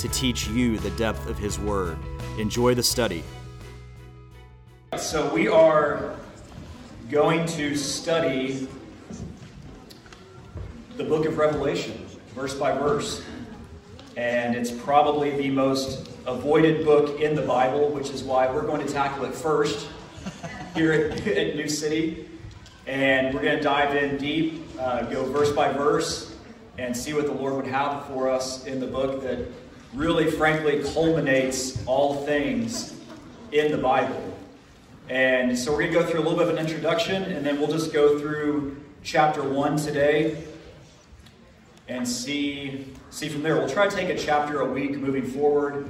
to teach you the depth of His Word. Enjoy the study. So, we are going to study the book of Revelation, verse by verse. And it's probably the most avoided book in the Bible, which is why we're going to tackle it first here at, at New City. And we're going to dive in deep, uh, go verse by verse, and see what the Lord would have for us in the book that really, frankly, culminates all things in the Bible. And so we're going to go through a little bit of an introduction, and then we'll just go through chapter 1 today and see, see from there. We'll try to take a chapter a week moving forward.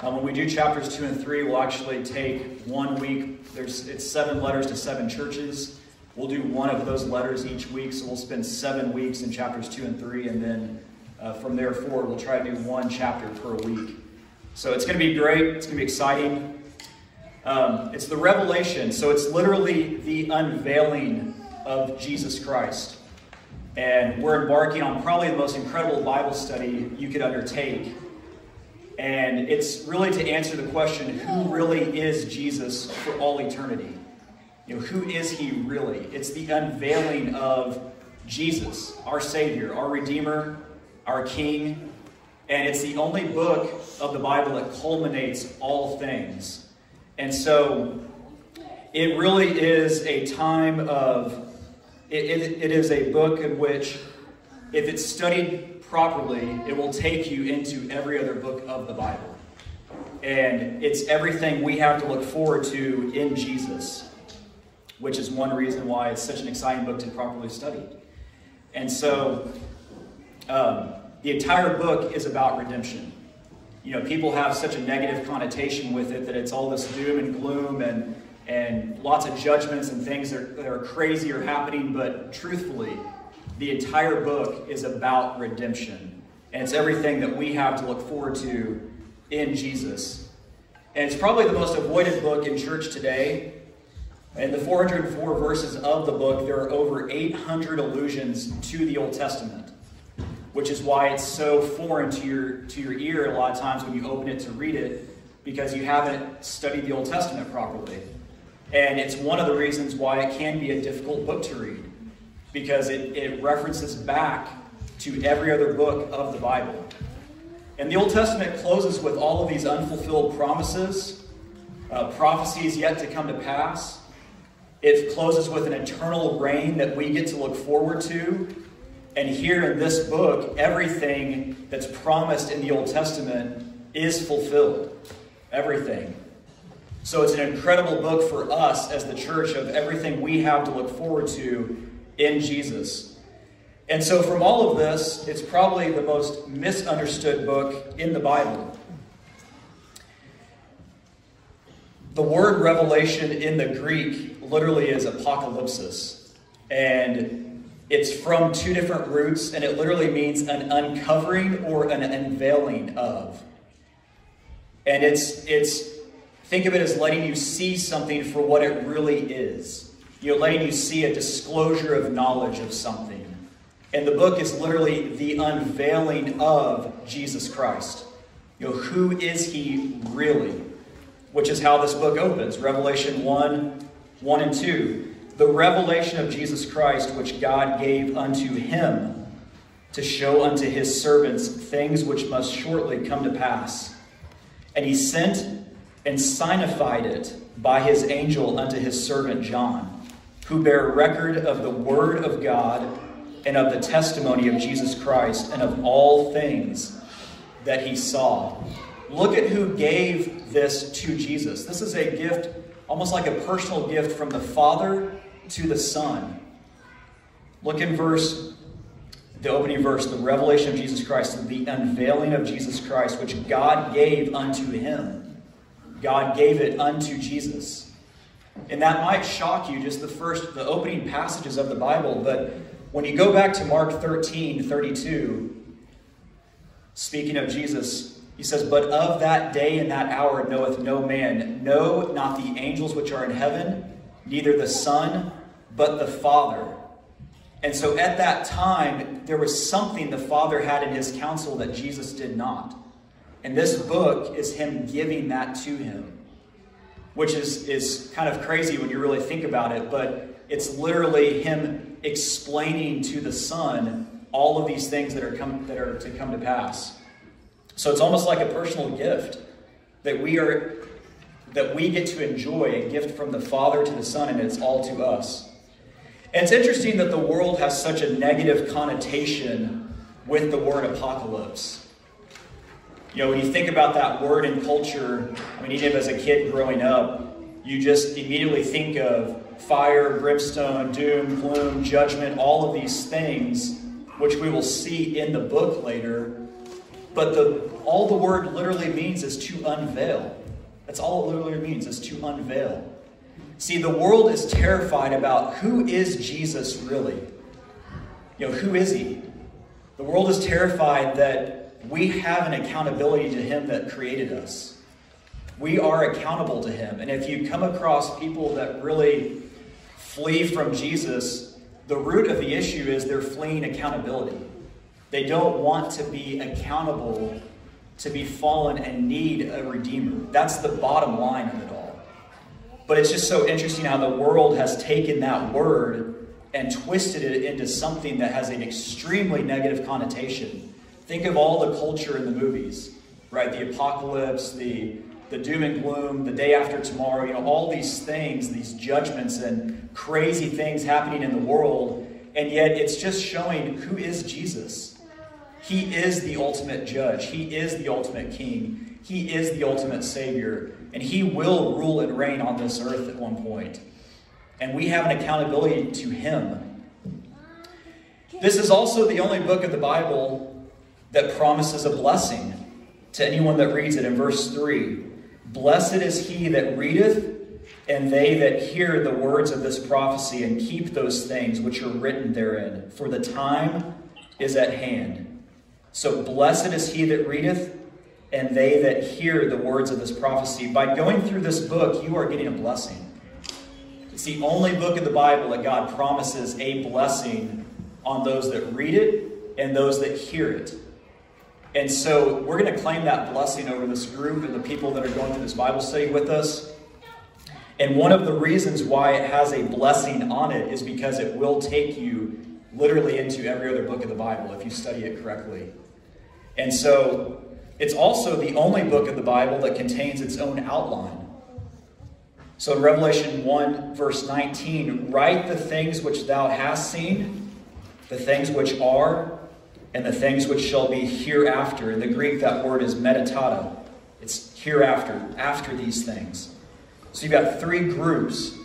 Um, when we do chapters 2 and 3, we'll actually take one week. There's, it's seven letters to seven churches. We'll do one of those letters each week, so we'll spend seven weeks in chapters 2 and 3, and then uh, from there forward, we'll try to do one chapter per week. So it's going to be great. It's going to be exciting. Um, it's the revelation, so it's literally the unveiling of Jesus Christ. And we're embarking on probably the most incredible Bible study you could undertake. And it's really to answer the question who really is Jesus for all eternity? You know, who is he really? It's the unveiling of Jesus, our Savior, our Redeemer, our King, and it's the only book of the Bible that culminates all things. And so it really is a time of, it, it, it is a book in which, if it's studied properly, it will take you into every other book of the Bible. And it's everything we have to look forward to in Jesus, which is one reason why it's such an exciting book to properly study. And so, um, the entire book is about redemption. You know, people have such a negative connotation with it that it's all this doom and gloom and, and lots of judgments and things that are, that are crazy are happening, but truthfully, the entire book is about redemption. And it's everything that we have to look forward to in Jesus. And it's probably the most avoided book in church today. In the 404 verses of the book, there are over 800 allusions to the Old Testament which is why it's so foreign to your to your ear a lot of times when you open it to read it because you haven't studied the Old Testament properly. And it's one of the reasons why it can be a difficult book to read because it, it references back to every other book of the Bible. And the Old Testament closes with all of these unfulfilled promises, uh, prophecies yet to come to pass. It closes with an eternal reign that we get to look forward to and here in this book, everything that's promised in the Old Testament is fulfilled. Everything. So it's an incredible book for us as the church of everything we have to look forward to in Jesus. And so, from all of this, it's probably the most misunderstood book in the Bible. The word revelation in the Greek literally is apocalypsis. And it's from two different roots, and it literally means an uncovering or an unveiling of. And it's it's think of it as letting you see something for what it really is. You know, letting you see a disclosure of knowledge of something. And the book is literally the unveiling of Jesus Christ. You know, who is he really? Which is how this book opens. Revelation 1, 1 and 2 the revelation of Jesus Christ, which God gave unto him to show unto his servants things which must shortly come to pass. And he sent and signified it by his angel unto his servant John, who bare record of the word of God and of the testimony of Jesus Christ and of all things that he saw. Look at who gave this to Jesus. This is a gift, almost like a personal gift from the Father to the Son. Look in verse the opening verse, the revelation of Jesus Christ, the unveiling of Jesus Christ, which God gave unto him. God gave it unto Jesus. And that might shock you, just the first, the opening passages of the Bible, but when you go back to Mark 13, 32, speaking of Jesus, he says, But of that day and that hour knoweth no man, no, not the angels which are in heaven, neither the Son, but the Father. And so at that time, there was something the Father had in his counsel that Jesus did not. And this book is him giving that to him, which is, is kind of crazy when you really think about it, but it's literally him explaining to the Son all of these things that are, come, that are to come to pass. So it's almost like a personal gift that we are that we get to enjoy a gift from the Father to the Son, and it's all to us. And it's interesting that the world has such a negative connotation with the word apocalypse. You know, when you think about that word in culture, I mean, even as a kid growing up, you just immediately think of fire, brimstone, doom, gloom, judgment, all of these things, which we will see in the book later. But the, all the word literally means is to unveil. That's all it literally means, is to unveil. See, the world is terrified about who is Jesus really? You know, who is he? The world is terrified that we have an accountability to him that created us. We are accountable to him. And if you come across people that really flee from Jesus, the root of the issue is they're fleeing accountability. They don't want to be accountable to be fallen and need a redeemer. That's the bottom line. But it's just so interesting how the world has taken that word and twisted it into something that has an extremely negative connotation. Think of all the culture in the movies, right? The apocalypse, the the doom and gloom, the day after tomorrow, you know, all these things, these judgments and crazy things happening in the world, and yet it's just showing who is Jesus. He is the ultimate judge. He is the ultimate king. He is the ultimate savior. And he will rule and reign on this earth at one point. And we have an accountability to him. This is also the only book of the Bible that promises a blessing to anyone that reads it in verse 3. Blessed is he that readeth, and they that hear the words of this prophecy and keep those things which are written therein, for the time is at hand. So blessed is he that readeth, and they that hear the words of this prophecy. By going through this book, you are getting a blessing. It's the only book in the Bible that God promises a blessing on those that read it and those that hear it. And so we're going to claim that blessing over this group and the people that are going through this Bible study with us. And one of the reasons why it has a blessing on it is because it will take you literally into every other book of the Bible if you study it correctly. And so it's also the only book of the Bible that contains its own outline. So in Revelation 1, verse 19, write the things which thou hast seen, the things which are, and the things which shall be hereafter. In the Greek, that word is meta tauta. It's hereafter, after these things. So you've got three groups,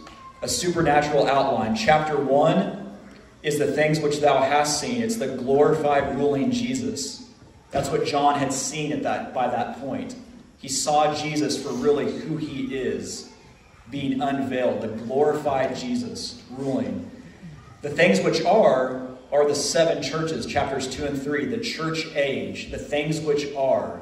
a supernatural outline. Chapter 1 is the things which thou hast seen, it's the glorified ruling Jesus. That's what John had seen at that, by that point. He saw Jesus for really who he is, being unveiled, the glorified Jesus ruling. The things which are, are the seven churches, chapters 2 and 3, the church age, the things which are.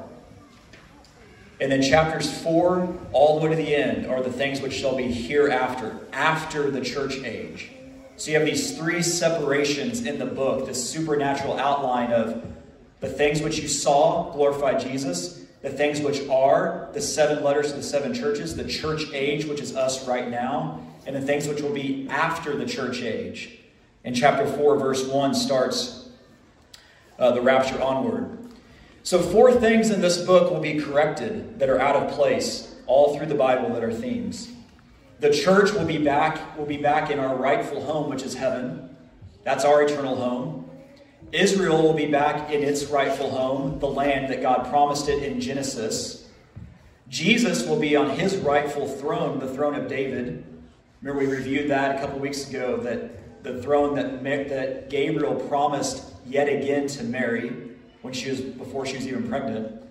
And then chapters 4, all the way to the end, are the things which shall be hereafter, after the church age. So you have these three separations in the book, this supernatural outline of the things which you saw glorify Jesus. The things which are the seven letters to the seven churches, the church age, which is us right now, and the things which will be after the church age. In chapter 4, verse 1 starts uh, the rapture onward. So, four things in this book will be corrected that are out of place all through the Bible that are themes. The church will be back, will be back in our rightful home, which is heaven. That's our eternal home. Israel will be back in its rightful home, the land that God promised it in Genesis. Jesus will be on his rightful throne, the throne of David. Remember, we reviewed that a couple weeks ago that the throne that, that Gabriel promised yet again to Mary when she was before she was even pregnant.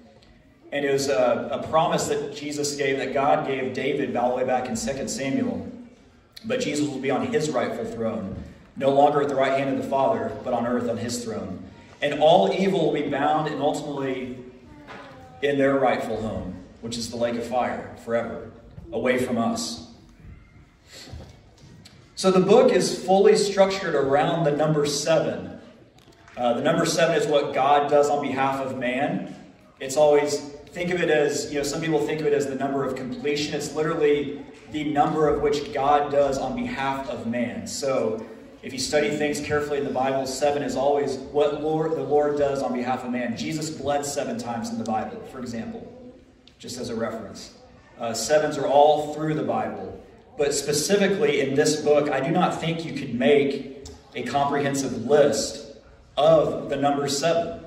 And it was a, a promise that Jesus gave, that God gave David all the way back in 2 Samuel. But Jesus will be on his rightful throne, no longer at the right hand of the Father, but on earth on his throne. And all evil will be bound and ultimately in their rightful home, which is the lake of fire forever, away from us. So the book is fully structured around the number seven. Uh, the number seven is what God does on behalf of man. It's always, think of it as, you know, some people think of it as the number of completion. It's literally the number of which God does on behalf of man. So if you study things carefully in the Bible, seven is always what Lord, the Lord does on behalf of man. Jesus bled seven times in the Bible, for example, just as a reference. Uh, sevens are all through the Bible. But specifically in this book, I do not think you could make a comprehensive list of the number seven.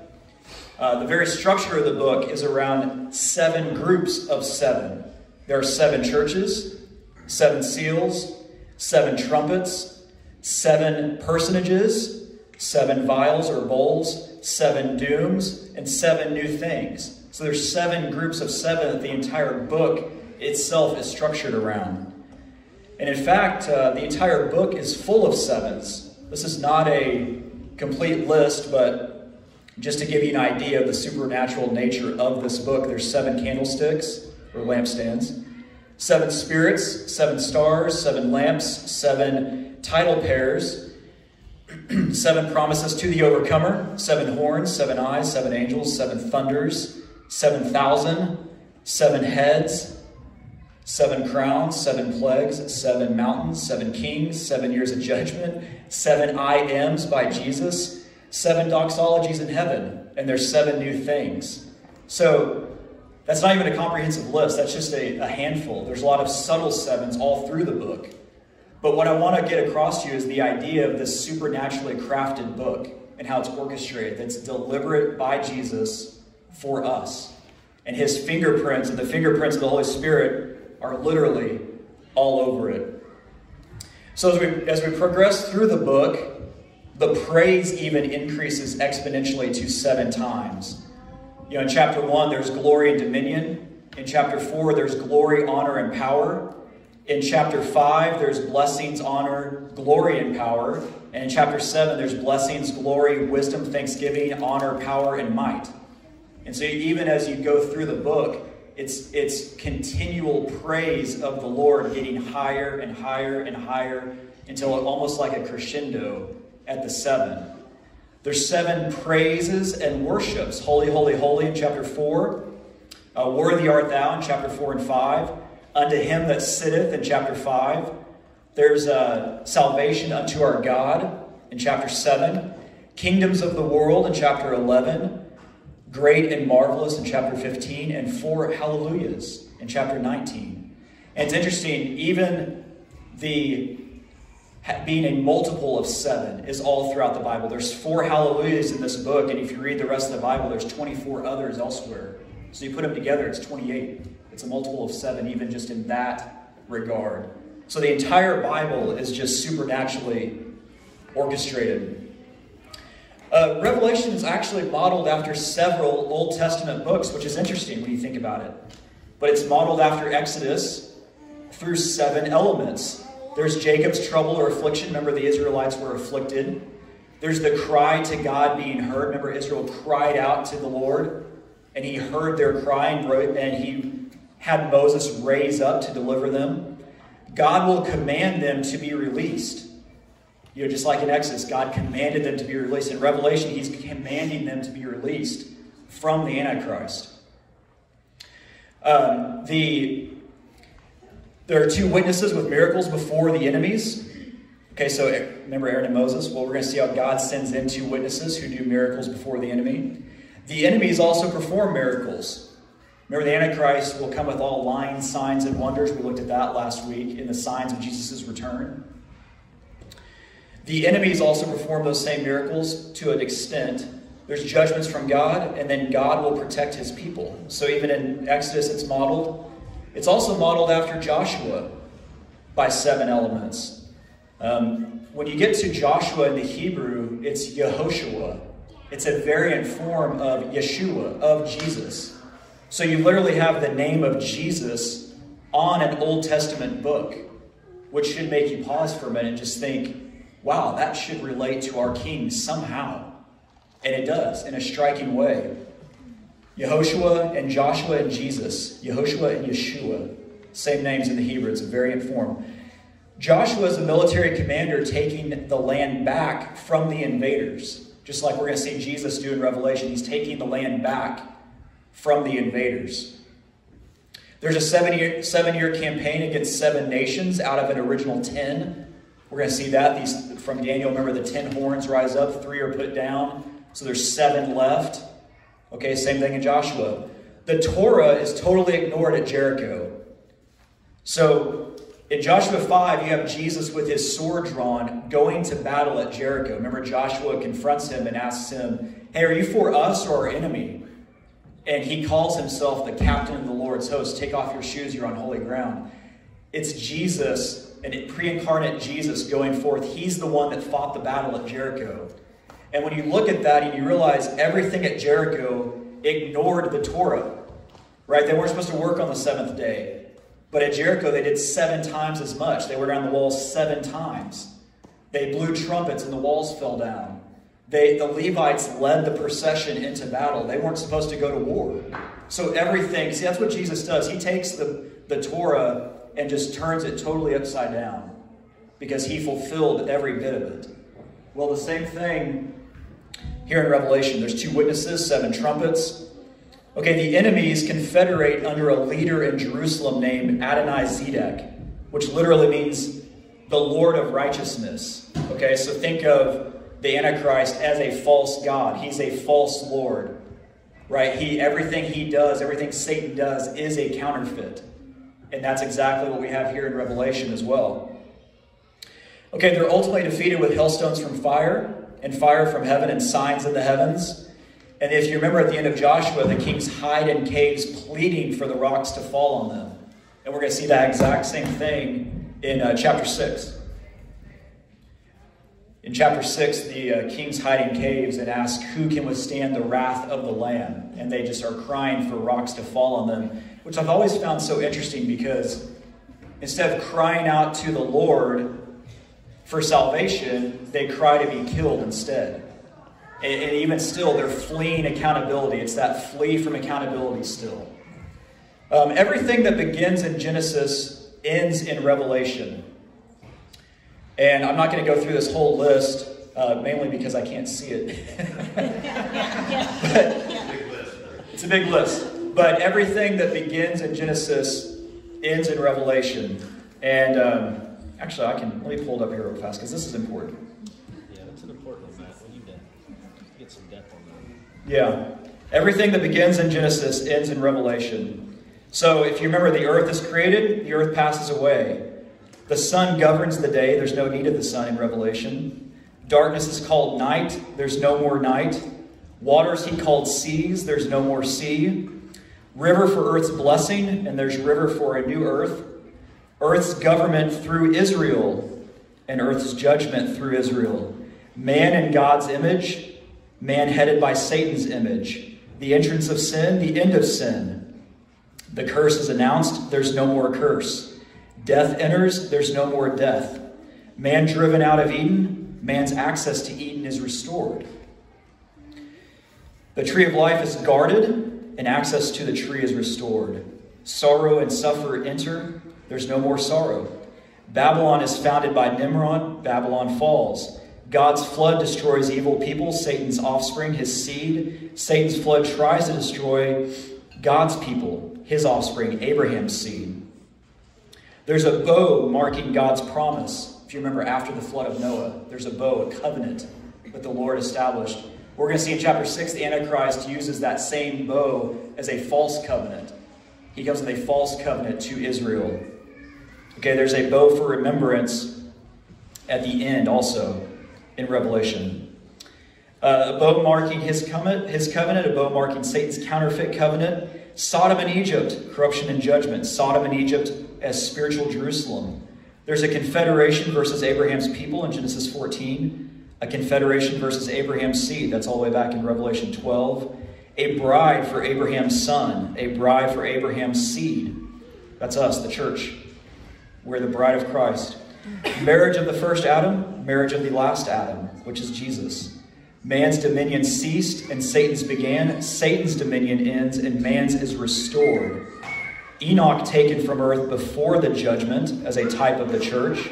Uh, the very structure of the book is around seven groups of seven. There are seven churches, seven seals, seven trumpets, seven personages, seven vials or bowls, seven dooms, and seven new things. So there's seven groups of seven that the entire book itself is structured around. And in fact, uh, the entire book is full of sevens. This is not a complete list, but just to give you an idea of the supernatural nature of this book, there's seven candlesticks or lampstands, seven spirits, seven stars, seven lamps, seven title pairs, seven promises to the overcomer, seven horns, seven eyes, seven angels, seven thunders, seven thousand, seven heads, Seven crowns, seven plagues, seven mountains, seven kings, seven years of judgment, seven I ams by Jesus, seven doxologies in heaven, and there's seven new things. So that's not even a comprehensive list, that's just a, a handful. There's a lot of subtle sevens all through the book. But what I want to get across to you is the idea of this supernaturally crafted book and how it's orchestrated, that's deliberate by Jesus for us. And his fingerprints and the fingerprints of the Holy Spirit are literally all over it. So as we, as we progress through the book, the praise even increases exponentially to seven times. You know, in chapter one, there's glory and dominion. In chapter four, there's glory, honor, and power. In chapter five, there's blessings, honor, glory, and power. And in chapter seven, there's blessings, glory, wisdom, thanksgiving, honor, power, and might. And so even as you go through the book, it's, it's continual praise of the Lord getting higher and higher and higher until almost like a crescendo at the seven. There's seven praises and worships holy, holy, holy in chapter 4, uh, worthy art thou in chapter 4 and 5, unto him that sitteth in chapter 5. There's uh, salvation unto our God in chapter 7, kingdoms of the world in chapter 11 great and marvelous in chapter 15, and four hallelujahs in chapter 19. And it's interesting, even the being a multiple of seven is all throughout the Bible. There's four hallelujahs in this book, and if you read the rest of the Bible, there's 24 others elsewhere. So you put them together, it's 28. It's a multiple of seven, even just in that regard. So the entire Bible is just supernaturally orchestrated uh, Revelation is actually modeled after several Old Testament books, which is interesting when you think about it. But it's modeled after Exodus through seven elements. There's Jacob's trouble or affliction. Remember, the Israelites were afflicted. There's the cry to God being heard. Remember, Israel cried out to the Lord, and he heard their crying, and he had Moses raise up to deliver them. God will command them to be released. You know, just like in Exodus, God commanded them to be released. In Revelation, He's commanding them to be released from the Antichrist. Um, the there are two witnesses with miracles before the enemies. Okay, so eh, remember Aaron and Moses? Well, we're going to see how God sends in two witnesses who do miracles before the enemy. The enemies also perform miracles. Remember, the Antichrist will come with all lying signs and wonders. We looked at that last week in the signs of Jesus' return. The enemies also perform those same miracles to an extent. There's judgments from God, and then God will protect his people. So even in Exodus, it's modeled. It's also modeled after Joshua by seven elements. Um, when you get to Joshua in the Hebrew, it's Yehoshua. It's a variant form of Yeshua, of Jesus. So you literally have the name of Jesus on an Old Testament book, which should make you pause for a minute and just think, wow, that should relate to our King somehow. And it does in a striking way. Yehoshua and Joshua and Jesus, Yehoshua and Yeshua, same names in the Hebrew, it's a variant form. Joshua is a military commander taking the land back from the invaders. Just like we're going to see Jesus do in Revelation, he's taking the land back from the invaders. There's a seven year, seven year campaign against seven nations out of an original ten. We're going to see that. These from Daniel, remember the ten horns rise up, three are put down. So there's seven left. Okay, same thing in Joshua. The Torah is totally ignored at Jericho. So in Joshua 5, you have Jesus with his sword drawn going to battle at Jericho. Remember, Joshua confronts him and asks him, Hey, are you for us or our enemy? And he calls himself the captain of the Lord's host. Take off your shoes, you're on holy ground. It's Jesus, and pre incarnate Jesus going forth. He's the one that fought the battle at Jericho. And when you look at that and you realize everything at Jericho ignored the Torah, right? They weren't supposed to work on the seventh day. But at Jericho, they did seven times as much. They were around the walls seven times. They blew trumpets and the walls fell down. They, the Levites led the procession into battle. They weren't supposed to go to war. So everything, see, that's what Jesus does. He takes the, the Torah and just turns it totally upside down because he fulfilled every bit of it. Well, the same thing here in Revelation. There's two witnesses, seven trumpets. Okay, the enemies confederate under a leader in Jerusalem named Adonai Zedek, which literally means the Lord of righteousness. Okay, so think of the Antichrist as a false God. He's a false Lord. Right? He everything he does, everything Satan does is a counterfeit. And that's exactly what we have here in Revelation as well. Okay, they're ultimately defeated with hailstones from fire and fire from heaven and signs in the heavens. And if you remember at the end of Joshua, the kings hide in caves pleading for the rocks to fall on them. And we're going to see that exact same thing in uh, chapter 6. In chapter 6, the uh, kings hide in caves and ask who can withstand the wrath of the Lamb. And they just are crying for rocks to fall on them, which I've always found so interesting because instead of crying out to the Lord for salvation, they cry to be killed instead. And, even still, they're fleeing accountability. It's that flee from accountability still. Um, everything that begins in Genesis ends in Revelation. And I'm not going to go through this whole list, uh, mainly because I can't see it. it's a big list. But everything that begins in Genesis ends in Revelation. And um, Actually, I can, let me pull it up here real fast because this is important. Yeah, that's an important one, Matt. What you done? Get some depth on that. Yeah. Everything that begins in Genesis ends in Revelation. So if you remember, the earth is created, the earth passes away. The sun governs the day, there's no need of the sun in Revelation. Darkness is called night, there's no more night. Waters he called seas, there's no more sea. River for earth's blessing, and there's river for a new earth. Earth's government through Israel, and earth's judgment through Israel. Man in God's image, man headed by Satan's image. The entrance of sin, the end of sin. The curse is announced, there's no more curse. Death enters, there's no more death. Man driven out of Eden, man's access to Eden is restored. The tree of life is guarded, and access to the tree is restored. Sorrow and suffer enter, there's no more sorrow. Babylon is founded by Nimrod, Babylon falls. God's flood destroys evil people, Satan's offspring, his seed. Satan's flood tries to destroy God's people, his offspring, Abraham's seed. There's a bow marking God's promise. If you remember, after the flood of Noah, there's a bow, a covenant that the Lord established. We're going to see in chapter 6, the Antichrist uses that same bow as a false covenant. He comes with a false covenant to Israel. Okay, there's a bow for remembrance at the end also in Revelation. Uh, a bow marking his covenant, his covenant, a bow marking Satan's counterfeit covenant. Sodom and Egypt, corruption and judgment. Sodom and Egypt as spiritual Jerusalem. There's a confederation versus Abraham's people in Genesis 14. A confederation versus Abraham's seed. That's all the way back in Revelation 12. A bride for Abraham's son. A bride for Abraham's seed. That's us, the church. We're the bride of Christ. Marriage of the first Adam, marriage of the last Adam, which is Jesus. Man's dominion ceased and Satan's began. Satan's dominion ends and man's is restored. Enoch taken from earth before the judgment as a type of the church,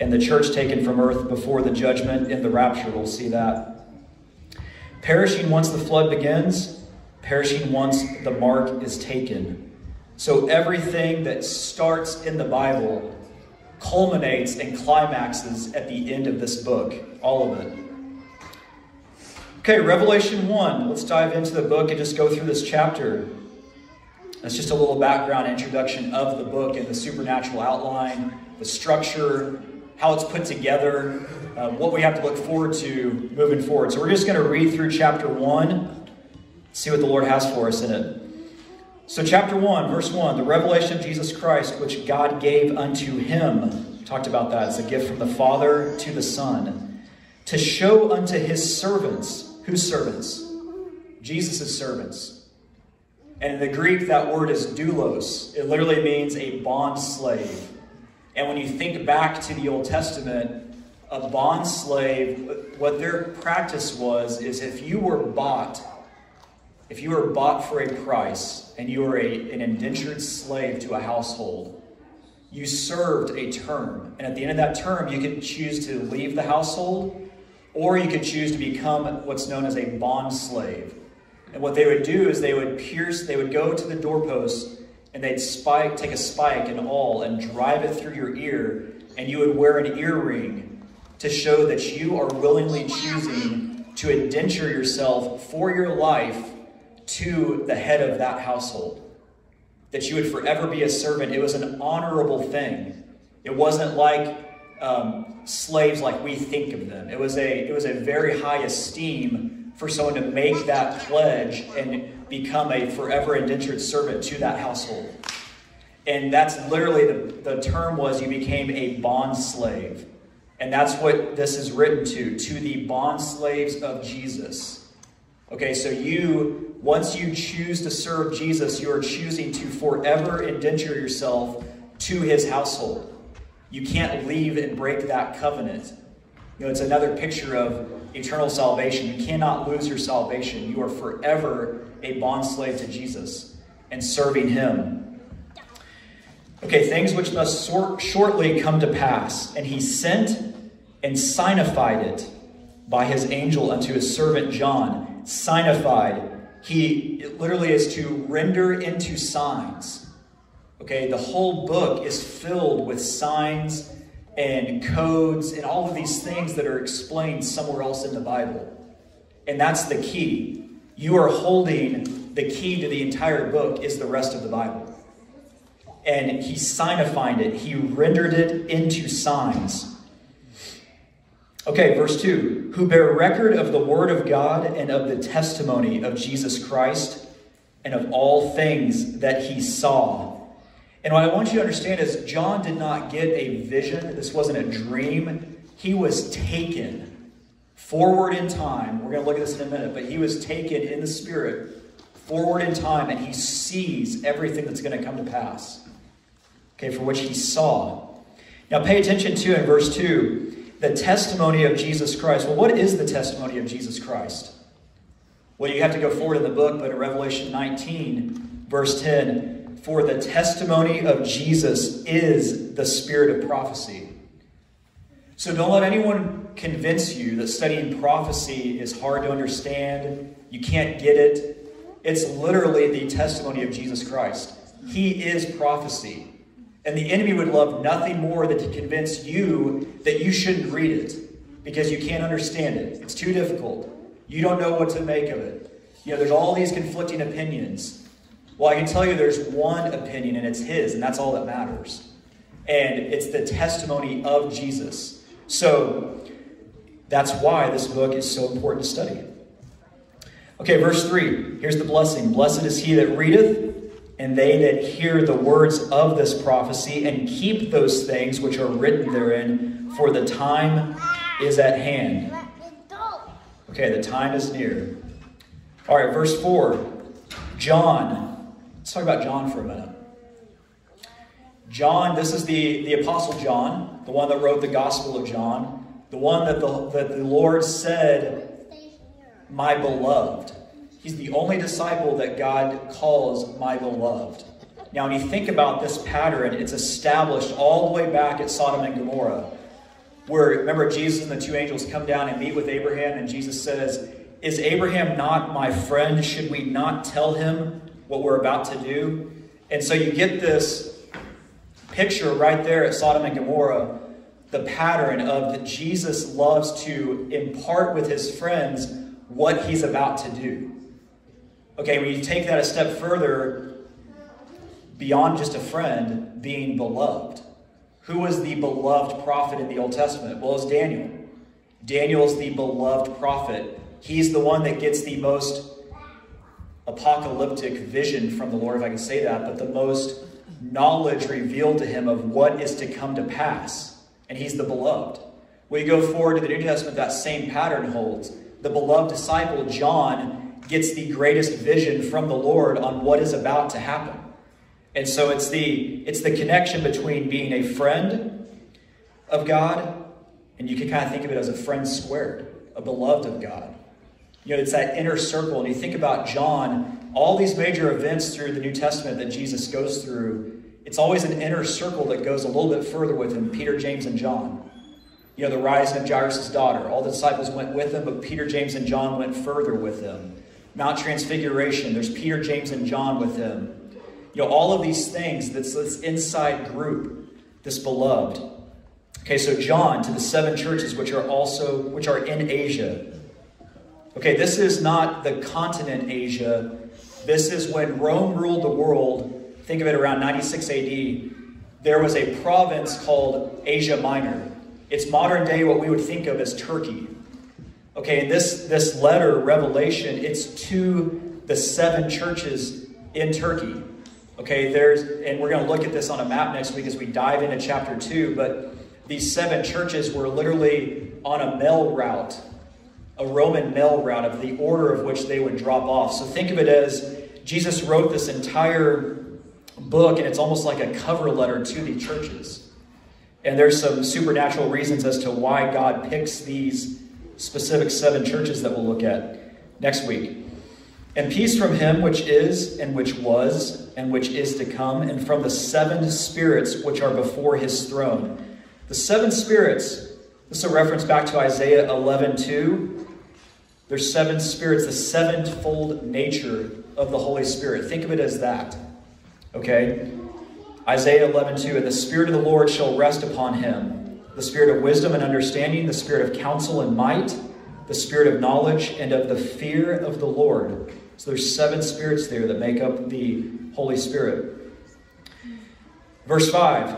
and the church taken from earth before the judgment in the rapture. We'll see that. Perishing once the flood begins, perishing once the mark is taken. So everything that starts in the Bible culminates and climaxes at the end of this book, all of it. Okay, Revelation 1. Let's dive into the book and just go through this chapter. That's just a little background introduction of the book and the supernatural outline, the structure, how it's put together, uh, what we have to look forward to moving forward. So we're just going to read through chapter 1, see what the Lord has for us in it. So, chapter 1, verse 1, the revelation of Jesus Christ, which God gave unto him. We talked about that. It's a gift from the Father to the Son. To show unto his servants. Whose servants? Jesus' servants. And in the Greek, that word is doulos. It literally means a bond slave. And when you think back to the Old Testament, a bond slave, what their practice was is if you were bought, if you were bought for a price and you were a, an indentured slave to a household, you served a term. And at the end of that term, you could choose to leave the household or you could choose to become what's known as a bond slave. And what they would do is they would pierce, they would go to the doorpost and they'd spike, take a spike and all and drive it through your ear, and you would wear an earring to show that you are willingly choosing to indenture yourself for your life to the head of that household. That you would forever be a servant. It was an honorable thing. It wasn't like um, slaves like we think of them. It was a it was a very high esteem for someone to make that pledge and become a forever indentured servant to that household. And that's literally the, the term was you became a bond slave. And that's what this is written to, to the bond slaves of Jesus. Okay, so you, once you choose to serve Jesus, you are choosing to forever indenture yourself to his household. You can't leave and break that covenant. You know, it's another picture of eternal salvation. You cannot lose your salvation. You are forever a bondslave to Jesus and serving him. Okay, things which must shortly come to pass. And he sent and signified it by his angel unto his servant John. Signified. He it literally is to render into signs. Okay, the whole book is filled with signs and codes and all of these things that are explained somewhere else in the Bible. And that's the key. You are holding the key to the entire book is the rest of the Bible. And he signified it, he rendered it into signs. Okay, verse 2 Who bear record of the word of God and of the testimony of Jesus Christ and of all things that he saw and what I want you to understand is John did not get a vision. This wasn't a dream. He was taken forward in time. We're going to look at this in a minute, but he was taken in the spirit forward in time and he sees everything that's going to come to pass. Okay, for which he saw. Now pay attention to in verse 2 the testimony of Jesus Christ. Well, what is the testimony of Jesus Christ? Well, you have to go forward in the book, but in Revelation 19, verse 10, for the testimony of Jesus is the spirit of prophecy. So don't let anyone convince you that studying prophecy is hard to understand, you can't get it. It's literally the testimony of Jesus Christ. He is prophecy. And the enemy would love nothing more than to convince you that you shouldn't read it because you can't understand it. It's too difficult. You don't know what to make of it. You know, there's all these conflicting opinions. Well, I can tell you there's one opinion, and it's his, and that's all that matters. And it's the testimony of Jesus. So that's why this book is so important to study. Okay, verse 3. Here's the blessing Blessed is he that readeth, and they that hear the words of this prophecy, and keep those things which are written therein, for the time is at hand. Okay, the time is near. All right, verse 4. John. Let's talk about John for a minute. John, this is the, the Apostle John, the one that wrote the Gospel of John, the one that the, that the Lord said, My beloved. He's the only disciple that God calls my beloved. Now, when you think about this pattern, it's established all the way back at Sodom and Gomorrah. Where, remember, Jesus and the two angels come down and meet with Abraham, and Jesus says, Is Abraham not my friend? Should we not tell him what we're about to do? And so you get this picture right there at Sodom and Gomorrah the pattern of that Jesus loves to impart with his friends what he's about to do. Okay, when you take that a step further, beyond just a friend, being beloved. Who was the beloved prophet in the Old Testament? Well, it's Daniel. Daniel's the beloved prophet. He's the one that gets the most apocalyptic vision from the Lord, if I can say that, but the most knowledge revealed to him of what is to come to pass. And he's the beloved. We go forward to the New Testament, that same pattern holds. The beloved disciple, John, gets the greatest vision from the Lord on what is about to happen. And so it's the, it's the connection between being a friend of God, and you can kind of think of it as a friend squared, a beloved of God. You know, it's that inner circle. And you think about John, all these major events through the New Testament that Jesus goes through, it's always an inner circle that goes a little bit further with him Peter, James, and John. You know, the rising of Jairus' daughter. All the disciples went with him, but Peter, James, and John went further with him. Mount Transfiguration, there's Peter, James, and John with him. You know, all of these things, that's this inside group, this beloved. Okay, so John to the seven churches which are also which are in Asia. Okay, this is not the continent Asia. This is when Rome ruled the world. Think of it around 96 AD. There was a province called Asia Minor. It's modern day what we would think of as Turkey. Okay, and this, this letter, Revelation, it's to the seven churches in Turkey. Okay, there's, and we're going to look at this on a map next week as we dive into chapter two, but these seven churches were literally on a mail route a Roman mail route of the order of which they would drop off. So think of it as Jesus wrote this entire book, and it's almost like a cover letter to the churches. And there's some supernatural reasons as to why God picks these specific seven churches that we'll look at next week. And peace from him which is, and which was, and which is to come, and from the seven spirits which are before his throne. The seven spirits, this is a reference back to Isaiah 11 2. There's seven spirits, the sevenfold nature of the Holy Spirit. Think of it as that. Okay? Isaiah 11, 2. And the Spirit of the Lord shall rest upon him the Spirit of wisdom and understanding, the Spirit of counsel and might, the Spirit of knowledge and of the fear of the Lord. So there's seven spirits there that make up the Holy Spirit. Verse 5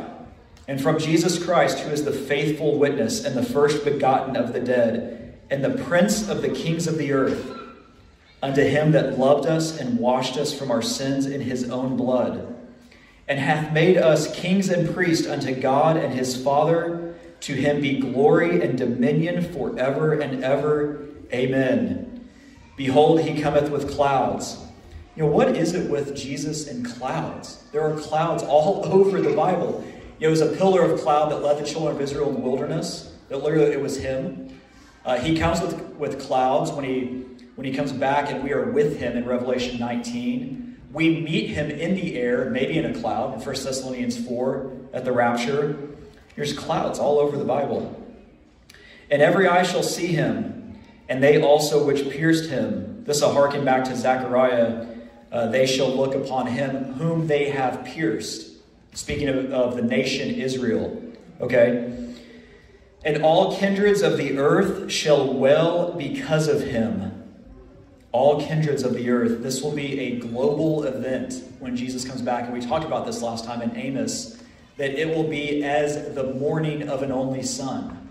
And from Jesus Christ, who is the faithful witness and the first begotten of the dead and the prince of the kings of the earth, unto him that loved us and washed us from our sins in his own blood, and hath made us kings and priests unto God and his Father. To him be glory and dominion forever and ever. Amen. Behold, he cometh with clouds. You know, what is it with Jesus and clouds? There are clouds all over the Bible. You know, it was a pillar of cloud that led the children of Israel in the wilderness. That literally it was him. Uh, he comes with, with clouds when he, when he comes back, and we are with him in Revelation 19. We meet him in the air, maybe in a cloud, in 1 Thessalonians 4 at the rapture. There's clouds all over the Bible. And every eye shall see him, and they also which pierced him. This will harken back to Zechariah. Uh, they shall look upon him whom they have pierced. Speaking of, of the nation Israel. Okay? And all kindreds of the earth shall well because of him. All kindreds of the earth. This will be a global event when Jesus comes back. And we talked about this last time in Amos that it will be as the mourning of an only son.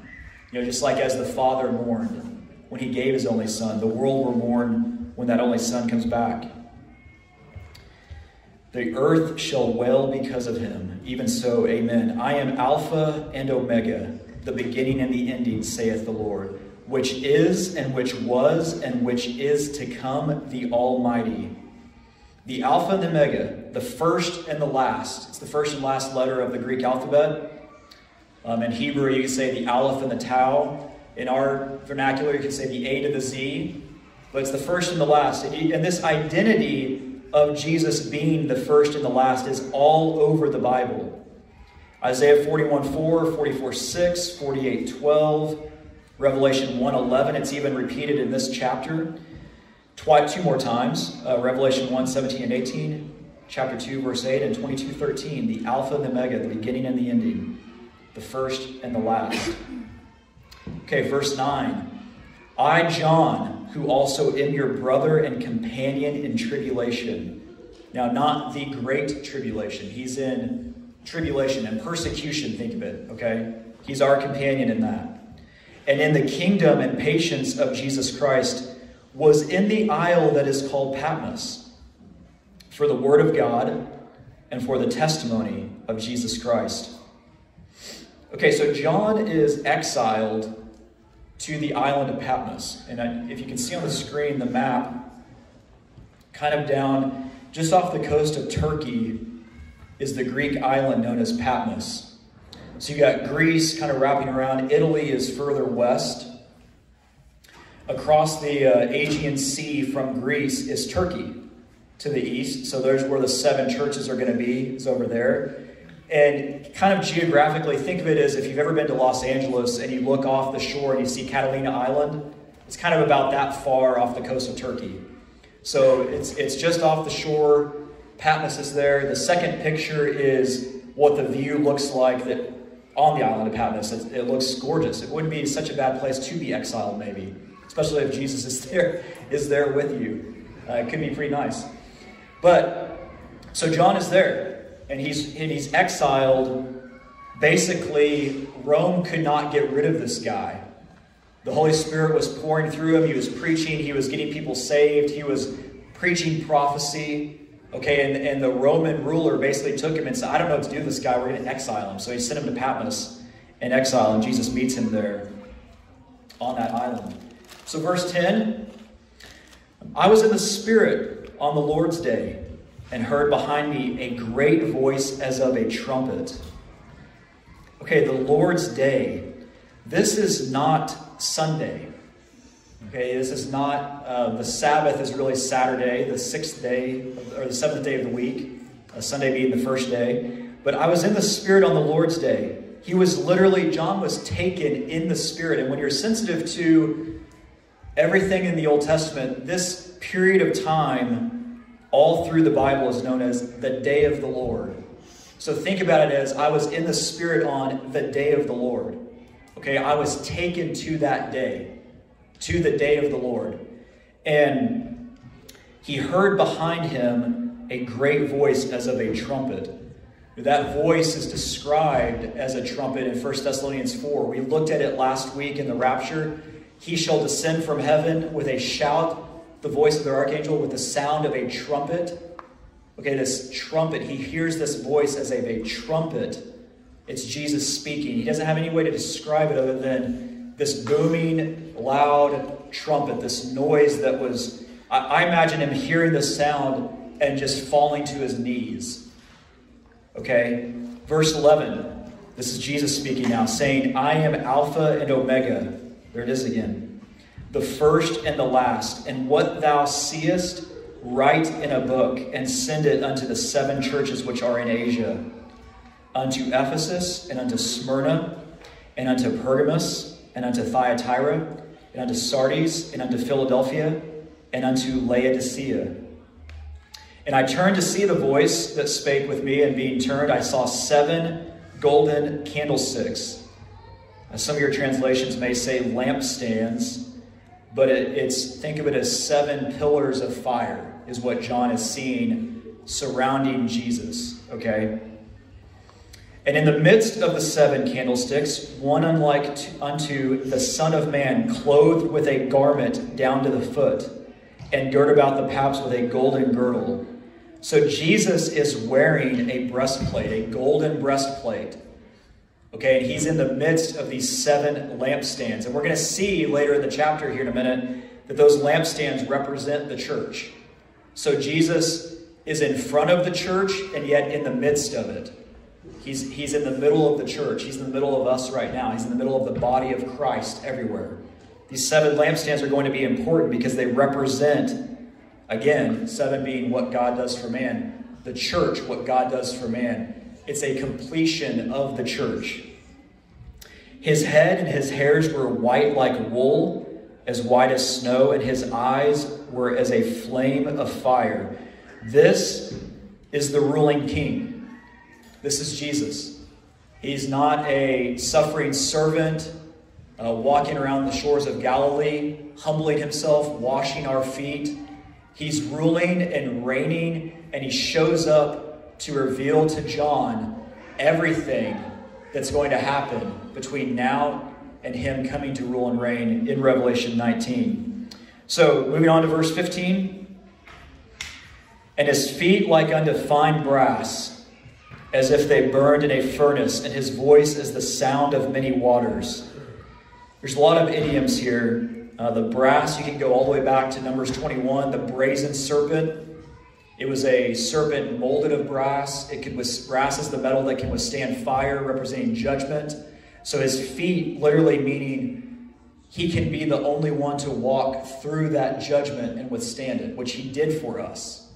You know, just like as the father mourned when he gave his only son, the world will mourn when that only son comes back. The earth shall well because of him. Even so, amen. I am Alpha and Omega the beginning and the ending, saith the Lord, which is, and which was, and which is to come, the Almighty. The Alpha and the Omega, the first and the last. It's the first and last letter of the Greek alphabet. Um, in Hebrew, you can say the Aleph and the Tau. In our vernacular, you can say the A to the Z. But it's the first and the last. And this identity of Jesus being the first and the last is all over the Bible. Isaiah 41 4, 44 6, 48 12, Revelation 1 11. It's even repeated in this chapter twice, two more times. Uh, Revelation 1 17 and 18, chapter 2, verse 8, and 22 13. The Alpha and the Omega, the beginning and the ending, the first and the last. Okay, verse 9. I, John, who also am your brother and companion in tribulation. Now, not the great tribulation. He's in tribulation and persecution, think of it, okay? He's our companion in that. And in the kingdom and patience of Jesus Christ was in the isle that is called Patmos for the word of God and for the testimony of Jesus Christ. Okay, so John is exiled to the island of Patmos. And if you can see on the screen the map, kind of down just off the coast of Turkey, is the Greek island known as Patmos. So you got Greece kind of wrapping around. Italy is further west. Across the uh, Aegean Sea from Greece is Turkey to the east. So there's where the seven churches are going to be, is over there. And kind of geographically, think of it as if you've ever been to Los Angeles and you look off the shore and you see Catalina Island, it's kind of about that far off the coast of Turkey. So it's, it's just off the shore. Patmos is there. The second picture is what the view looks like that on the island of Patmos. It, it looks gorgeous. It wouldn't be such a bad place to be exiled, maybe, especially if Jesus is there is there with you. Uh, it could be pretty nice. But so John is there, and he's and he's exiled. Basically, Rome could not get rid of this guy. The Holy Spirit was pouring through him. He was preaching. He was getting people saved. He was preaching prophecy. Okay, and, and the Roman ruler basically took him and said, I don't know what to do with this guy. We're going to exile him. So he sent him to Patmos in exile, and Jesus meets him there on that island. So, verse 10 I was in the Spirit on the Lord's day and heard behind me a great voice as of a trumpet. Okay, the Lord's day. This is not Sunday. Okay, this is not, uh, the Sabbath is really Saturday, the sixth day, or the seventh day of the week, uh, Sunday being the first day. But I was in the Spirit on the Lord's day. He was literally, John was taken in the Spirit. And when you're sensitive to everything in the Old Testament, this period of time, all through the Bible, is known as the day of the Lord. So think about it as I was in the Spirit on the day of the Lord. Okay, I was taken to that day to the day of the Lord. And he heard behind him a great voice as of a trumpet. That voice is described as a trumpet in 1 Thessalonians 4. We looked at it last week in the rapture. He shall descend from heaven with a shout, the voice of the archangel, with the sound of a trumpet. Okay, this trumpet, he hears this voice as of a trumpet. It's Jesus speaking. He doesn't have any way to describe it other than this booming, loud trumpet, this noise that was, I, I imagine him hearing the sound and just falling to his knees. Okay? Verse 11. This is Jesus speaking now, saying, I am Alpha and Omega. There it is again. The first and the last. And what thou seest, write in a book and send it unto the seven churches which are in Asia unto Ephesus, and unto Smyrna, and unto Pergamos, and unto Thyatira, and unto Sardis, and unto Philadelphia, and unto Laodicea. And I turned to see the voice that spake with me, and being turned, I saw seven golden candlesticks. Some of your translations may say lampstands, but it, it's think of it as seven pillars of fire, is what John is seeing surrounding Jesus. Okay? And in the midst of the seven candlesticks, one unlike unto the Son of Man, clothed with a garment down to the foot, and girt about the paps with a golden girdle. So Jesus is wearing a breastplate, a golden breastplate. Okay, and he's in the midst of these seven lampstands. And we're going to see later in the chapter here in a minute that those lampstands represent the church. So Jesus is in front of the church and yet in the midst of it. He's, he's in the middle of the church. He's in the middle of us right now. He's in the middle of the body of Christ everywhere. These seven lampstands are going to be important because they represent, again, seven being what God does for man, the church, what God does for man. It's a completion of the church. His head and his hairs were white like wool, as white as snow, and his eyes were as a flame of fire. This is the ruling king. This is Jesus. He's not a suffering servant uh, walking around the shores of Galilee, humbling himself, washing our feet. He's ruling and reigning, and he shows up to reveal to John everything that's going to happen between now and him coming to rule and reign in Revelation 19. So, moving on to verse 15. And his feet like unto fine brass, as if they burned in a furnace, and his voice is the sound of many waters. There's a lot of idioms here. Uh, the brass, you can go all the way back to Numbers 21, the brazen serpent. It was a serpent molded of brass. It could brass is the metal that can withstand fire, representing judgment. So his feet, literally meaning he can be the only one to walk through that judgment and withstand it, which he did for us.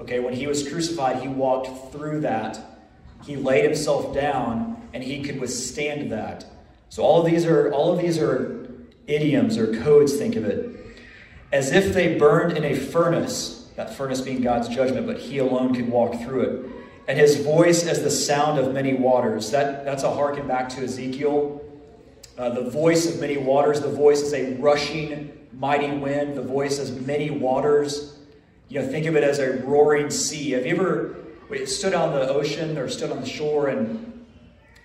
Okay, when he was crucified, he walked through that. He laid himself down and he could withstand that. So all of these are all of these are idioms or codes, think of it. As if they burned in a furnace, that furnace being God's judgment, but he alone could walk through it. And his voice as the sound of many waters. That, that's a harken back to Ezekiel. Uh, the voice of many waters, the voice is a rushing, mighty wind. The voice is many waters. You know, think of it as a roaring sea. Have you ever stood on the ocean or stood on the shore and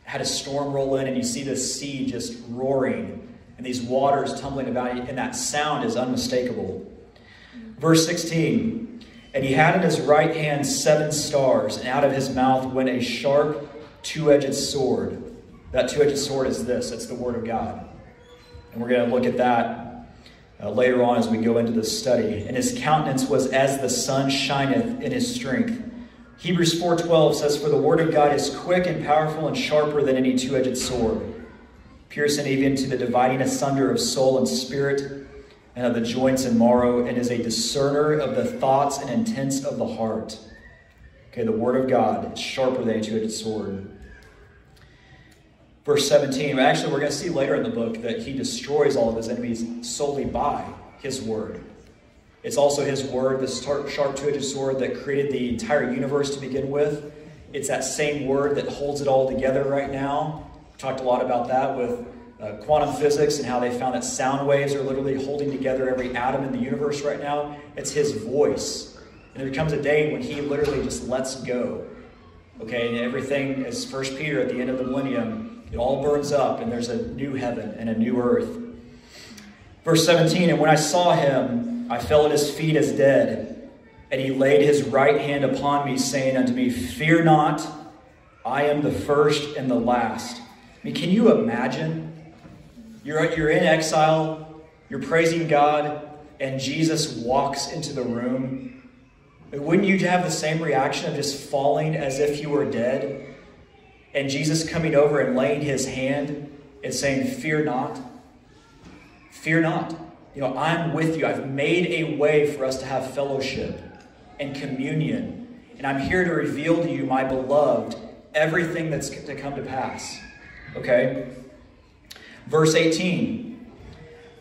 had a storm roll in and you see the sea just roaring and these waters tumbling about, and that sound is unmistakable. Verse 16 And he had in his right hand seven stars, and out of his mouth went a sharp, two edged sword. That two edged sword is this it's the Word of God. And we're going to look at that uh, later on as we go into the study. And his countenance was as the sun shineth in his strength. Hebrews 4:12 says, "For the word of God is quick and powerful and sharper than any two-edged sword, piercing even to the dividing asunder of soul and spirit, and of the joints and marrow, and is a discerner of the thoughts and intents of the heart." Okay, the word of God is sharper than a two-edged sword verse 17. Actually, we're going to see later in the book that he destroys all of his enemies solely by his word. It's also his word, the sharp two edged sword that created the entire universe to begin with. It's that same word that holds it all together right now. We talked a lot about that with uh, quantum physics and how they found that sound waves are literally holding together every atom in the universe right now. It's his voice. And there comes a day when he literally just lets go. Okay, and everything, as First Peter at the end of the millennium, it all burns up, and there's a new heaven and a new earth. Verse 17 And when I saw him, I fell at his feet as dead. And he laid his right hand upon me, saying unto me, Fear not, I am the first and the last. I mean, can you imagine? You're, you're in exile, you're praising God, and Jesus walks into the room. Wouldn't you have the same reaction of just falling as if you were dead? and Jesus coming over and laying his hand and saying, Fear not. Fear not. You know, I'm with you. I've made a way for us to have fellowship and communion. And I'm here to reveal to you, my beloved, everything that's to come to pass. Okay? Verse 18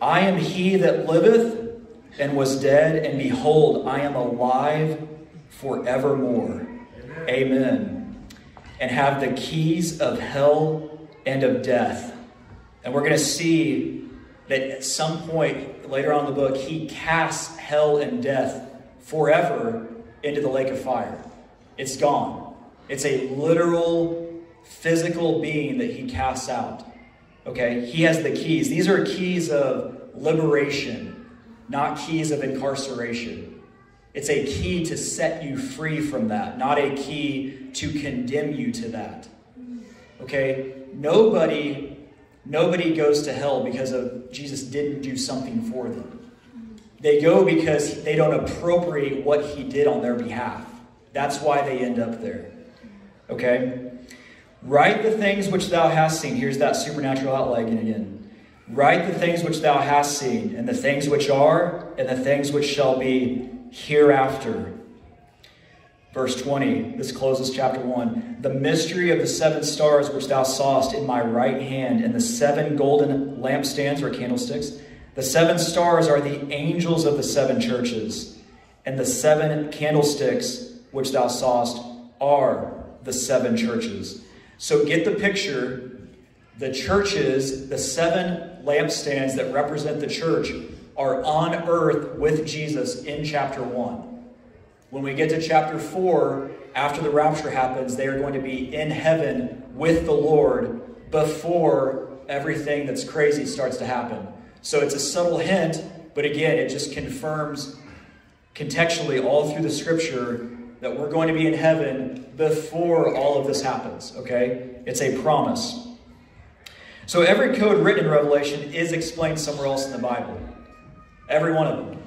I am he that liveth and was dead, and behold, I am alive forevermore. Amen. Amen and have the keys of hell and of death. And we're going to see that at some point later on in the book, he casts hell and death forever into the lake of fire. It's gone. It's a literal, physical being that he casts out. Okay? He has the keys. These are keys of liberation, not keys of incarceration. It's a key to set you free from that, not a key to condemn you to that. Okay? Nobody nobody goes to hell because of Jesus didn't do something for them. They go because they don't appropriate what he did on their behalf. That's why they end up there. Okay? Write the things which thou hast seen. Here's that supernatural outline again. Write the things which thou hast seen, and the things which are, and the things which shall be hereafter. Verse 20, this closes chapter 1. The mystery of the seven stars which thou sawest in my right hand, and the seven golden lampstands or candlesticks. The seven stars are the angels of the seven churches, and the seven candlesticks which thou sawest are the seven churches. So get the picture. The churches, the seven lampstands that represent the church, are on earth with Jesus in chapter 1. When we get to chapter 4, after the rapture happens, they are going to be in heaven with the Lord before everything that's crazy starts to happen. So it's a subtle hint, but again, it just confirms contextually all through the scripture that we're going to be in heaven before all of this happens, okay? It's a promise. So every code written in Revelation is explained somewhere else in the Bible. Every one of them.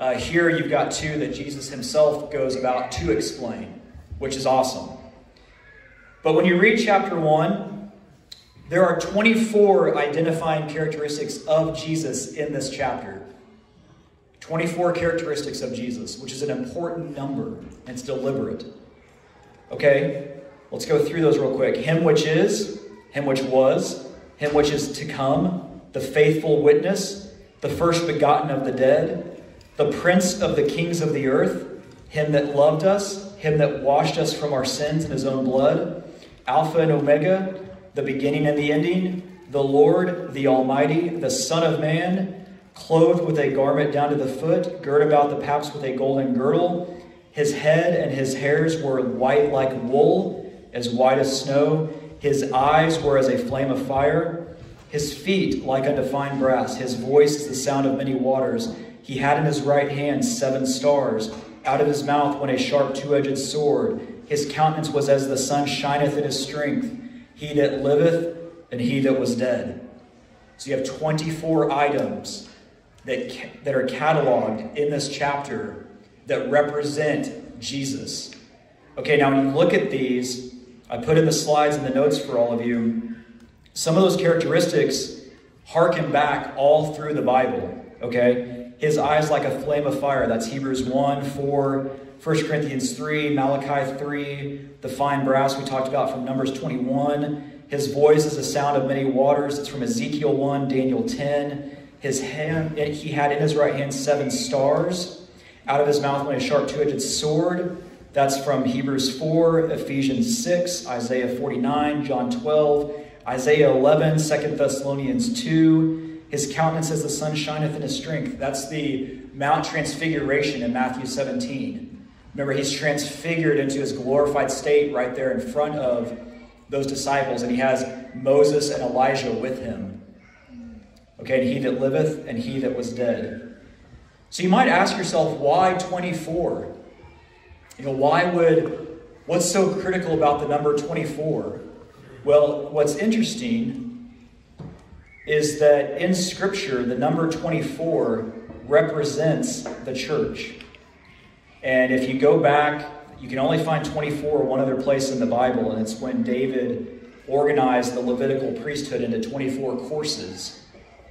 Uh, here you've got two that Jesus himself goes about to explain, which is awesome. But when you read chapter 1, there are 24 identifying characteristics of Jesus in this chapter. 24 characteristics of Jesus, which is an important number and it's deliberate. Okay, let's go through those real quick. Him which is, him which was, him which is to come, the faithful witness, the first begotten of the dead, the prince of the kings of the earth, him that loved us, him that washed us from our sins in his own blood, Alpha and Omega, the beginning and the ending, the Lord, the Almighty, the Son of Man clothed with a garment down to the foot, girt about the paps with a golden girdle. His head and his hairs were white like wool, as white as snow. His eyes were as a flame of fire. His feet like unto fine brass. His voice is the sound of many waters. He had in his right hand seven stars. Out of his mouth went a sharp two edged sword. His countenance was as the sun shineth in his strength. He that liveth and he that was dead. So you have 24 items that, that are cataloged in this chapter that represent Jesus. Okay, now when you look at these, I put in the slides and the notes for all of you. Some of those characteristics harken back all through the Bible. Okay? His eyes like a flame of fire. That's Hebrews 1, 4, 1 Corinthians 3, Malachi 3, the fine brass we talked about from Numbers 21. His voice is a sound of many waters. It's from Ezekiel 1, Daniel 10. His hand, he had in his right hand seven stars. Out of his mouth went a sharp two edged sword. That's from Hebrews 4, Ephesians 6, Isaiah 49, John 12, Isaiah 11, 2 Thessalonians 2. His countenance as the sun shineth in his strength. That's the Mount Transfiguration in Matthew 17. Remember, he's transfigured into his glorified state right there in front of those disciples, and he has Moses and Elijah with him. Okay, and he that liveth and he that was dead. So you might ask yourself, why 24? You know, why would, what's so critical about the number 24? Well, what's interesting is that in Scripture, the number 24 represents the church. And if you go back, you can only find 24 one other place in the Bible, and it's when David organized the Levitical priesthood into 24 courses.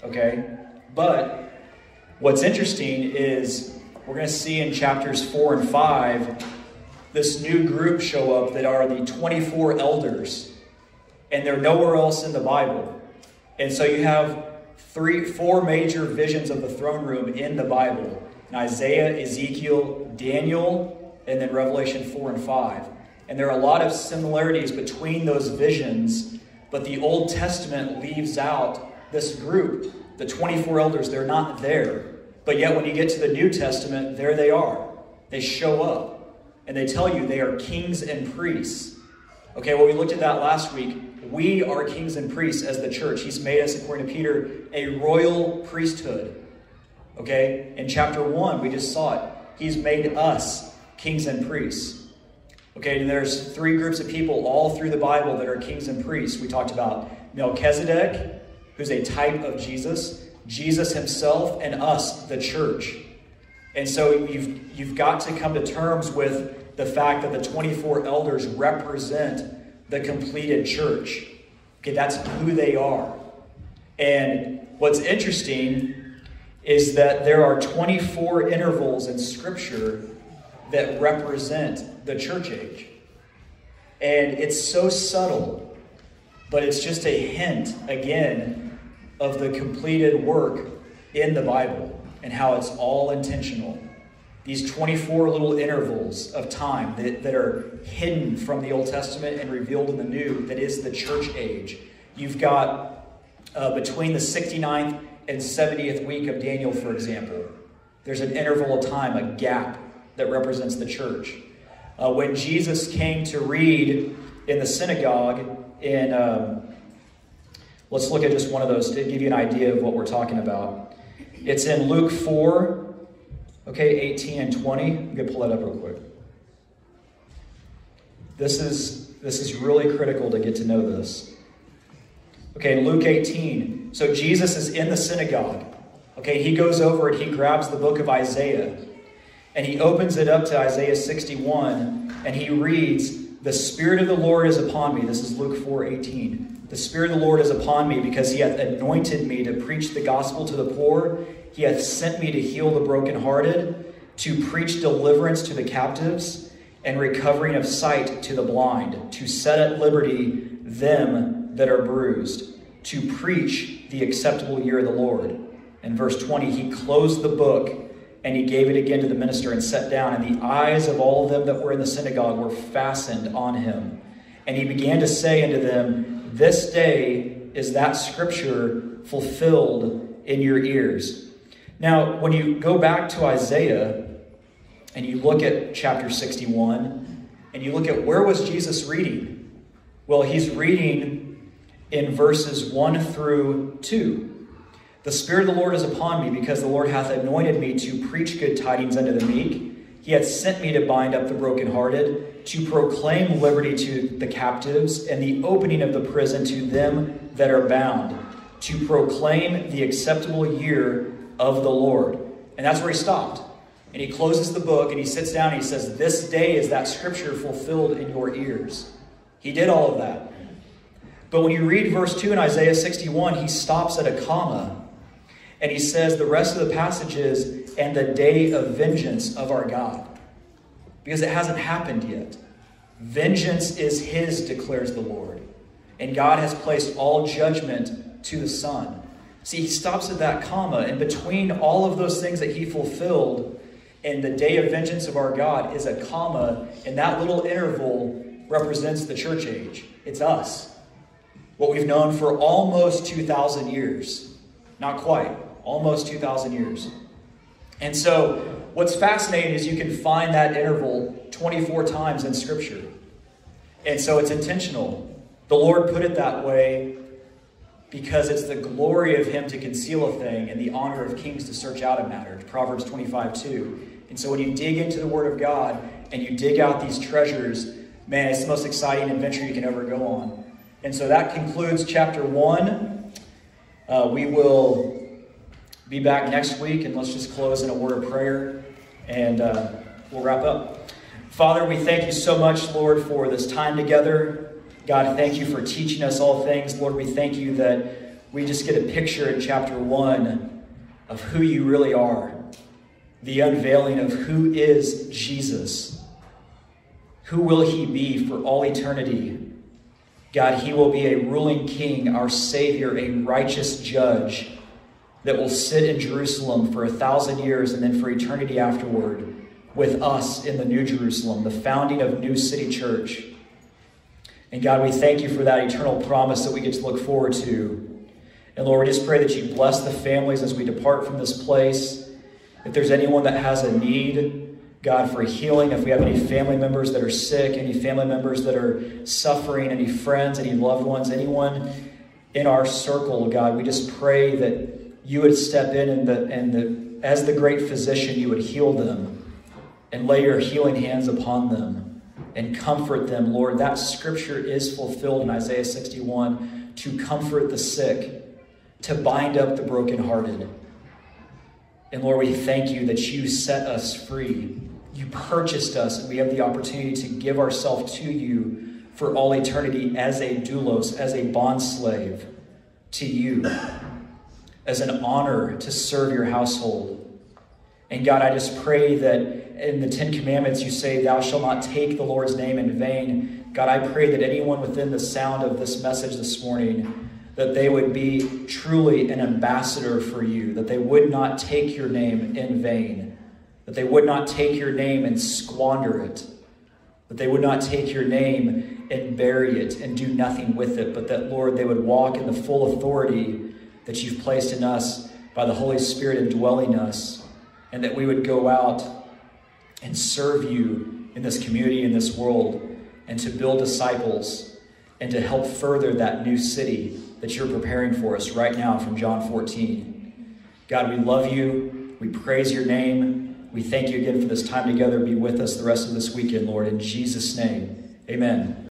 Okay? But what's interesting is we're going to see in chapters 4 and 5 this new group show up that are the 24 elders, and they're nowhere else in the Bible. And so you have three, four major visions of the throne room in the Bible in Isaiah, Ezekiel, Daniel, and then Revelation 4 and 5. And there are a lot of similarities between those visions, but the Old Testament leaves out this group, the 24 elders, they're not there. But yet, when you get to the New Testament, there they are. They show up and they tell you they are kings and priests. Okay, well, we looked at that last week. We are kings and priests as the church. He's made us, according to Peter, a royal priesthood. Okay, in chapter 1, we just saw it. He's made us kings and priests. Okay, and there's three groups of people all through the Bible that are kings and priests. We talked about Melchizedek, who's a type of Jesus, Jesus himself, and us, the church. And so you've, you've got to come to terms with the fact that the 24 elders represent the completed church. Okay, that's who they are. And what's interesting is that there are 24 intervals in Scripture that represent the church age. And it's so subtle, but it's just a hint, again, of the completed work in the Bible and how it's all intentional. These 24 little intervals of time that, that are hidden from the Old Testament and revealed in the New, that is the church age. You've got uh, between the 69th and 70th week of Daniel, for example, there's an interval of time, a gap that represents the church. Uh, when Jesus came to read in the synagogue, in um, let's look at just one of those to give you an idea of what we're talking about. It's in Luke 4, okay, 18 and 20. You can pull that up real quick. This is this is really critical to get to know this. Okay, Luke 18. So Jesus is in the synagogue. Okay, he goes over and he grabs the book of Isaiah and he opens it up to Isaiah 61 and he reads, The Spirit of the Lord is upon me. This is Luke 4 18. The Spirit of the Lord is upon me because he hath anointed me to preach the gospel to the poor. He hath sent me to heal the brokenhearted, to preach deliverance to the captives, and recovering of sight to the blind, to set at liberty them that are bruised, to preach the acceptable year of the Lord. In verse 20, he closed the book and he gave it again to the minister and sat down, and the eyes of all of them that were in the synagogue were fastened on him. And he began to say unto them, This day is that scripture fulfilled in your ears. Now, when you go back to Isaiah and you look at chapter 61 and you look at where was Jesus reading? Well, he's reading in verses 1 through 2. The Spirit of the Lord is upon me, because the Lord hath anointed me to preach good tidings unto the meek. He hath sent me to bind up the brokenhearted, to proclaim liberty to the captives, and the opening of the prison to them that are bound, to proclaim the acceptable year of the Lord. And that's where he stopped. And he closes the book and he sits down and he says, This day is that scripture fulfilled in your ears. He did all of that. But when you read verse 2 in Isaiah 61, he stops at a comma and he says the rest of the passage is, and the day of vengeance of our God. Because it hasn't happened yet. Vengeance is his, declares the Lord. And God has placed all judgment to the Son. See, he stops at that comma, and between all of those things that he fulfilled and the day of vengeance of our God is a comma, and that little interval represents the church age. It's us. What we've known for almost 2,000 years. Not quite almost 2,000 years. And so, what's fascinating is you can find that interval 24 times in Scripture. And so, it's intentional. The Lord put it that way because it's the glory of Him to conceal a thing and the honor of kings to search out a matter. Proverbs 25 2. And so, when you dig into the Word of God and you dig out these treasures, man, it's the most exciting adventure you can ever go on. And so, that concludes chapter 1. Uh, we will be back next week, and let's just close in a word of prayer, and uh, we'll wrap up. Father, we thank you so much, Lord, for this time together. God, thank you for teaching us all things. Lord, we thank you that we just get a picture in chapter one of who you really are, the unveiling of who is Jesus. Who will he be for all eternity? God, he will be a ruling king, our Savior, a righteous judge that will sit in Jerusalem for a thousand years and then for eternity afterward with us in the New Jerusalem, the founding of New City Church. And God, we thank you for that eternal promise that we get to look forward to. And Lord, we just pray that you bless the families as we depart from this place. If there's anyone that has a need, God, for healing, if we have any family members that are sick, any family members that are suffering, any friends, any loved ones, anyone in our circle, God, we just pray that you would step in and, the, and the, as the great physician, you would heal them and lay your healing hands upon them. and comfort them, Lord. That scripture is fulfilled in Isaiah 61 to comfort the sick, to bind up the brokenhearted. And Lord, we thank you that you set us free. You purchased us, and we have the opportunity to give ourselves to you for all eternity as a doulos, as a bondslave to you, as an honor to serve your household. And God, I just pray that in the Ten Commandments you say, Thou shalt not take the Lord's name in vain. God, I pray that anyone within the sound of this message this morning, that they would be truly an ambassador for you, that they would not take your name in vain, that they would not take your name and squander it, that they would not take your name and bury it and do nothing with it, but that, Lord, they would walk in the full authority that you've placed in us by the Holy Spirit indwelling us and that we would go out and serve you in this community, in this world, and to build disciples and to help further that new city that you're preparing for us right now from John 14. God, we love you. We praise your name. We thank you again for this time together. Be with us the rest of this weekend, Lord. In Jesus' name, amen.